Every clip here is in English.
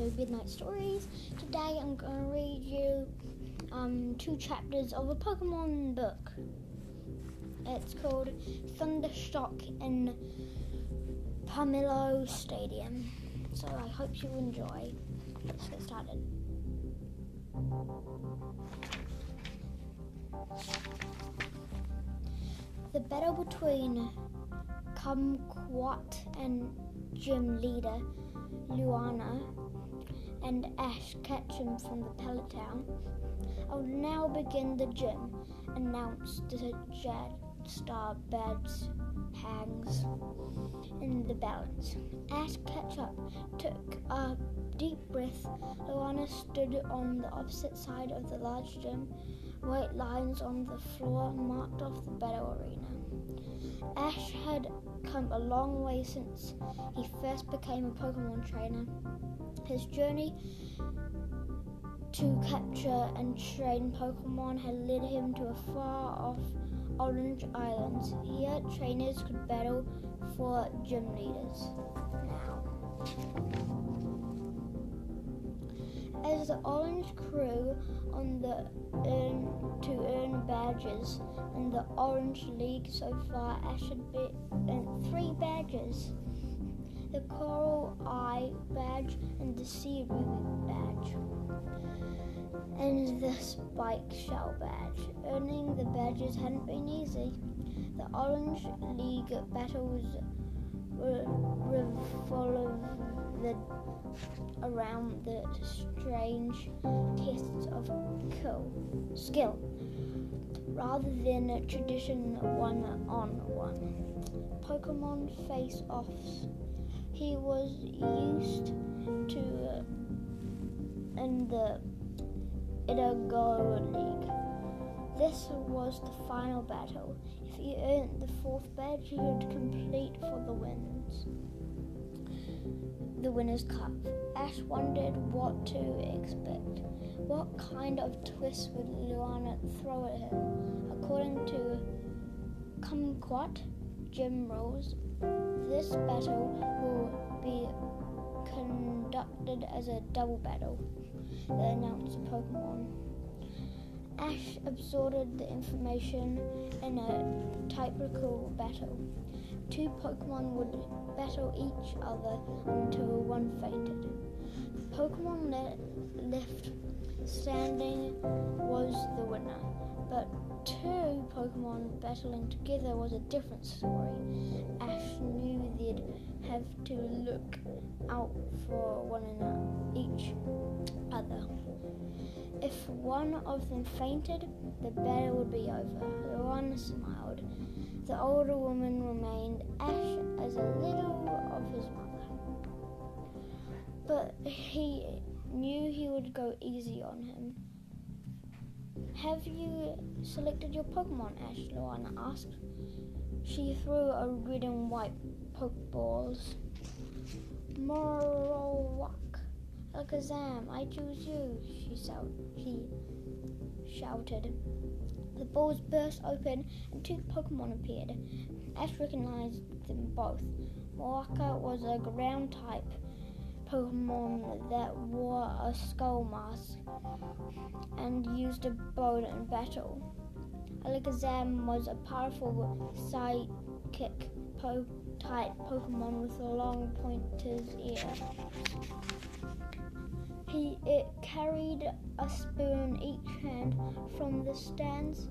to Midnight Stories. Today I'm going to read you um, two chapters of a Pokemon book. It's called Thundershock in Pummelo Stadium. So I hope you enjoy. Let's get started. The battle between Kumquat and gym leader Luana and Ash catch Ketchum from the Pallet Town. I'll now begin the gym, announced the Jade Star Beds hangs in the balance. Ash Ketchum took a deep breath. Luana stood on the opposite side of the large gym. White lines on the floor marked off the battle arena. Ash had come a long way since he first became a Pokemon trainer. His journey to capture and train Pokemon had led him to a far off Orange Islands. Here, trainers could battle for gym leaders. As the Orange crew on the earn to earn badges in the Orange League so far, Ash had earned uh, three badges: the Coral Eye badge and the Sea Ruby badge and the Spike Shell badge. Earning the badges hadn't been easy. The Orange League battles were revolved around the strange tests of kill, skill rather than tradition one on one. Pokemon face offs. He was used to uh, in the Indigo League. This was the final battle. If he earned the fourth badge, he would complete for the wins. The Winner's Cup. Ash wondered what to expect. What kind of twist would Luana throw at him? According to Kumquat gym rules, this battle will be conducted as a double battle the announced Pokemon. Ash absorbed the information in a typical battle. Two Pokemon would battle each other until one fainted. Pokemon left standing was the winner, but two Pokemon battling together was a different story. Ash knew they'd have to look out for one another, each other. If one of them fainted, the battle would be over. The one smiled. The older woman remained Ash as a little of his mother. But he knew he would go easy on him. Have you selected your Pokemon? Ash Luana asked. She threw a red and white Pokeballs. Marowak, Alakazam, I choose you, she, she shouted. The balls burst open and two Pokemon appeared. Ash recognized them both. Mawaka was a ground type Pokemon that wore a skull mask and used a bow in battle. Alakazam was a powerful psychic po- type Pokemon with a long pointer's ear. He it carried a spoon each hand from the stands.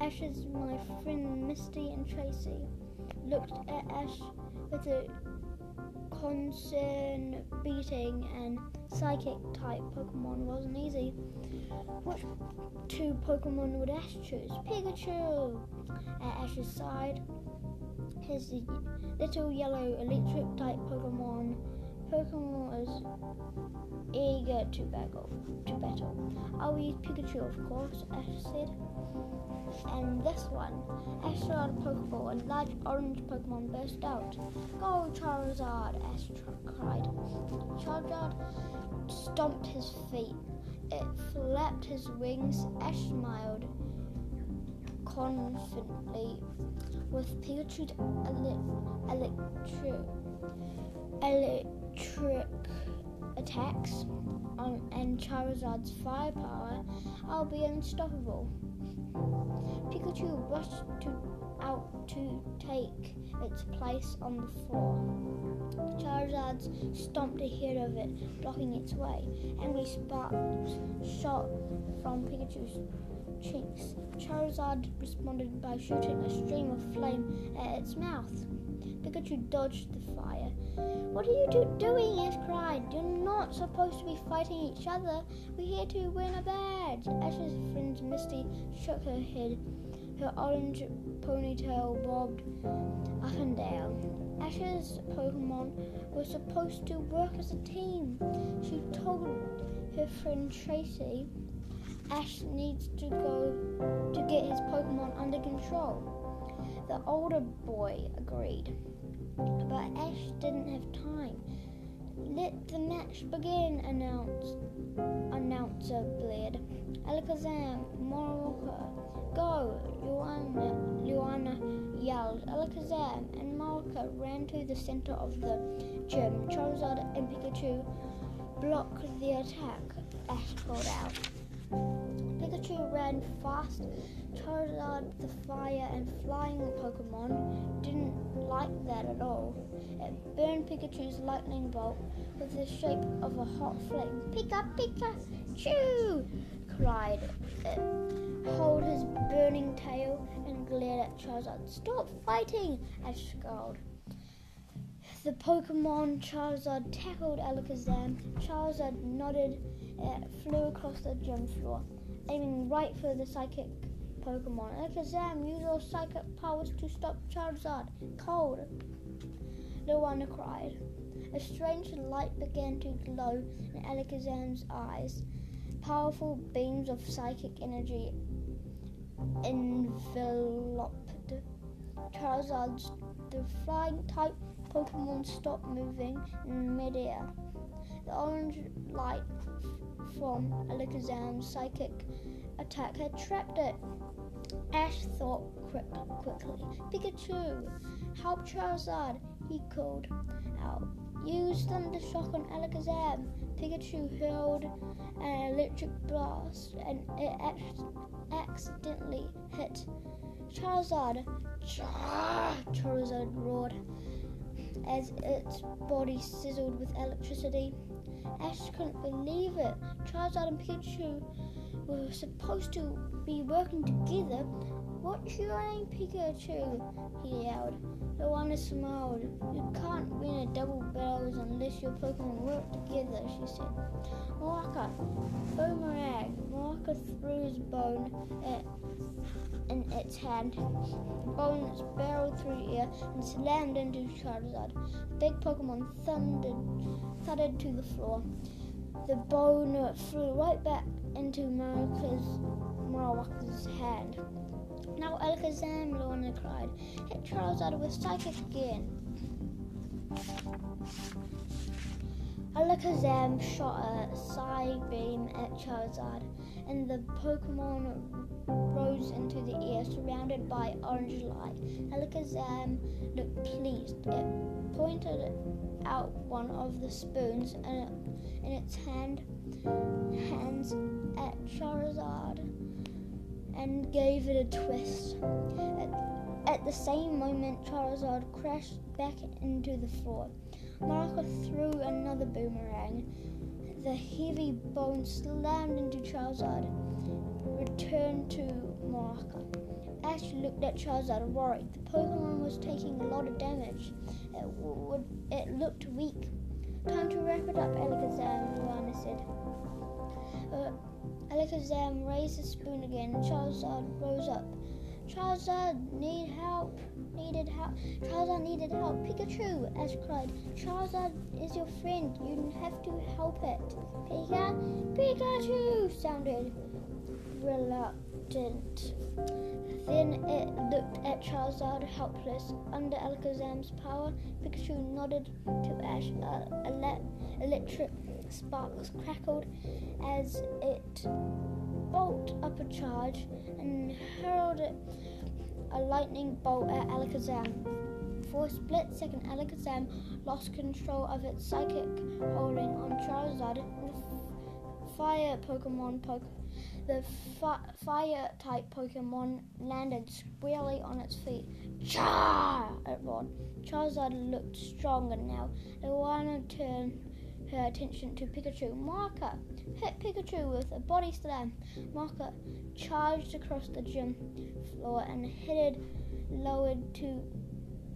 Ash's my friend Misty and Tracey looked at Ash with a concern beating and psychic type Pokemon wasn't easy. Which two Pokemon would Ash choose? Pikachu! At Ash's side, his little yellow electric type Pokemon. Pokemon is eager to battle. To battle. I'll use Pikachu, of course, Ash said. And this one, Ash saw a Pokeball, and large orange Pokemon burst out. Go, Charizard! Ash cried. Charizard stomped his feet. It flapped his wings. Ash smiled confidently with Pikachu's ele- electric, electric attacks and Charizard's firepower, I'll be unstoppable. Pikachu rushed to, out to take its place on the floor. Charizard stomped ahead of it, blocking its way. Angry sparks shot from Pikachu's cheeks. Charizard responded by shooting a stream of flame at its mouth. Pikachu dodged the fire. What are you two doing? Ash cried. You're not supposed to be fighting each other. We're here to win a badge. Ash's friend Misty shook her head. Her orange ponytail bobbed up and down. Ash's Pokemon were supposed to work as a team. She told her friend Tracey Ash needs to go to get his Pokemon under control. The older boy agreed, but Ash didn't have time. Let the match begin, announced announcer Bled. Alakazam, Moroka, go! Luana, Luana yelled. Alakazam and Moroka ran to the center of the gym. Charizard and Pikachu blocked the attack. Ash called out. Pikachu ran fast. Charizard, the fire and flying Pokemon, didn't like that at all. It burned Pikachu's lightning bolt with the shape of a hot flame. Pika, Pika, Choo! cried it. Hold his burning tail and glared at Charizard. Stop fighting! Ash scowled. The Pokemon Charizard tackled Alakazam. Charizard nodded. It flew across the gym floor, aiming right for the psychic Pokemon. Alakazam, use your psychic powers to stop Charizard. Cold. Luana cried. A strange light began to glow in Alakazam's eyes. Powerful beams of psychic energy enveloped Charizard's the flying type Pokemon stopped moving in midair. The orange light from Alakazam's psychic attack had trapped it. Ash thought quick, quickly. Pikachu, help Charizard, he called out. Use Thunder Shock on Alakazam. Pikachu hurled an electric blast and it accidentally hit Charizard. Charizard roared as its body sizzled with electricity. Ash couldn't believe it. Charizard and Pikachu were supposed to be working together. What's your name, Pikachu? he yelled. Luana smiled. You can't win a double battles unless your Pokemon work together, she said. Moraka, boomerang. Moraka threw his bone at, in its hand. The bone barreled through the air and slammed into Charizard. Big Pokemon thundered, thudded to the floor. The bone flew right back into Moraka's, Marowaka's hand. Now Alakazam, Luana cried. Hit Charizard with Psychic again. Alakazam shot a Psy beam at Charizard, and the Pokemon rose into the air surrounded by orange light. Alakazam looked one of the spoons in, its hand, hands at Charizard and gave it a twist. At, at the same moment, Charizard crashed back into the floor. Marika threw another boomerang. The heavy bone slammed into Charizard, returned to Marika. Ash looked at Charizard worried. The Pokemon was taking a lot of damage. It, would, it looked weak. Time to wrap it up, Alakazam, Luana said. Uh, Alakazam raised the spoon again. Charizard rose up. Charizard need help. Needed help. Charizard needed help. Pikachu, Ash cried. Charizard is your friend. You have to help it. Pika, Pikachu sounded reluctant. Then it looked at Charizard helpless. Under Alakazam's power, Pikachu nodded to Ash. Uh, electric sparks crackled as it bolted up a charge and hurled a lightning bolt at Alakazam. For a split second, Alakazam lost control of its psychic holding on Charizard. Fire Pokemon poke. The fi- fire type Pokemon landed squarely on its feet. Char! It roared. Charizard looked stronger now. Luana turned her attention to Pikachu. Marker hit Pikachu with a body slam. Marker charged across the gym floor and headed lowered to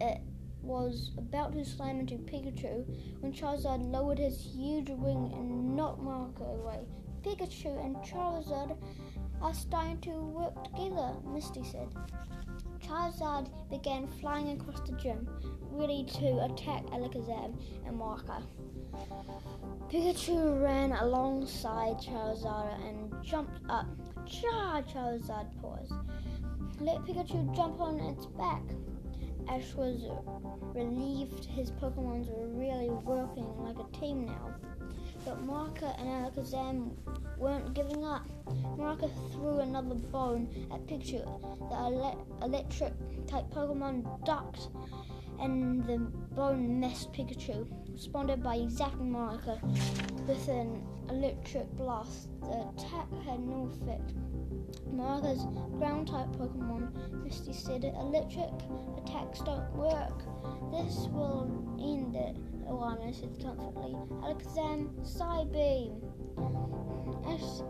it was about to slam into Pikachu when Charizard lowered his huge wing and knocked Marker away. Pikachu and Charizard are starting to work together, Misty said. Charizard began flying across the gym, ready to attack Alakazam and Marker. Pikachu ran alongside Charizard and jumped up. Char! Charizard paused. Let Pikachu jump on its back. Ash was relieved his Pokemons were really working like a team now. But Marker and Alakazam weren't giving up. Marker threw another bone at Pikachu. The ele- electric type Pokemon ducked and the bone missed Pikachu, responded by zapping Marker with an electric blast. The attack had no effect. Marker's ground type Pokemon, Misty said, electric attacks don't work. This will end it, Luana said uh, comfortably. Alakazam, Psybeam. Ash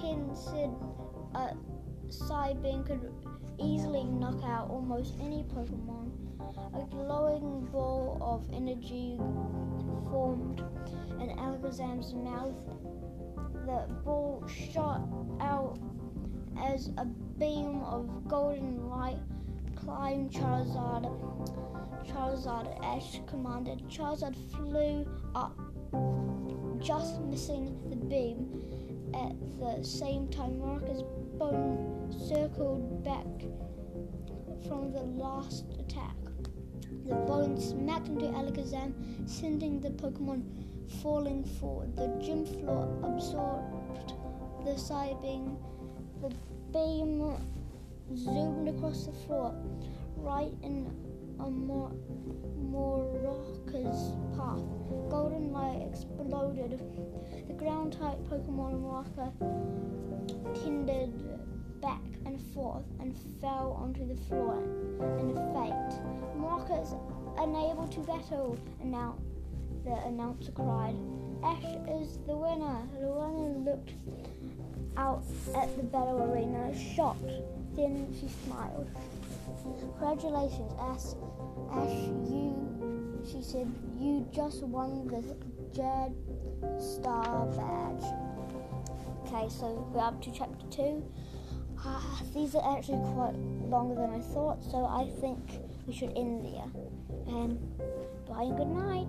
10 said a Psybeam could easily knock out almost any Pokemon. A glowing ball of energy formed in Alakazam's mouth. The ball shot out as a beam of golden light climbed Charizard. Charizard, Ash commanded. Charizard flew up, just missing the beam. At the same time, Marcus Bone circled back from the last attack. The bone smacked into Alakazam, sending the Pokemon falling forward. The gym floor absorbed the Psybeam. The beam zoomed across the floor, right in a more Morocco's path. Golden light exploded. The ground type Pokemon Morocco tended back and forth and fell onto the floor in a faint. Is unable to battle, announced the announcer cried. Ash is the winner. Luana looked out at the battle arena, shocked. Then she smiled. Congratulations, Ash. Ash, you, she said, you just won the Jade Star badge. Okay, so we're up to chapter two. Uh, these are actually quite longer than I thought, so I think we should end there. And bye and good night.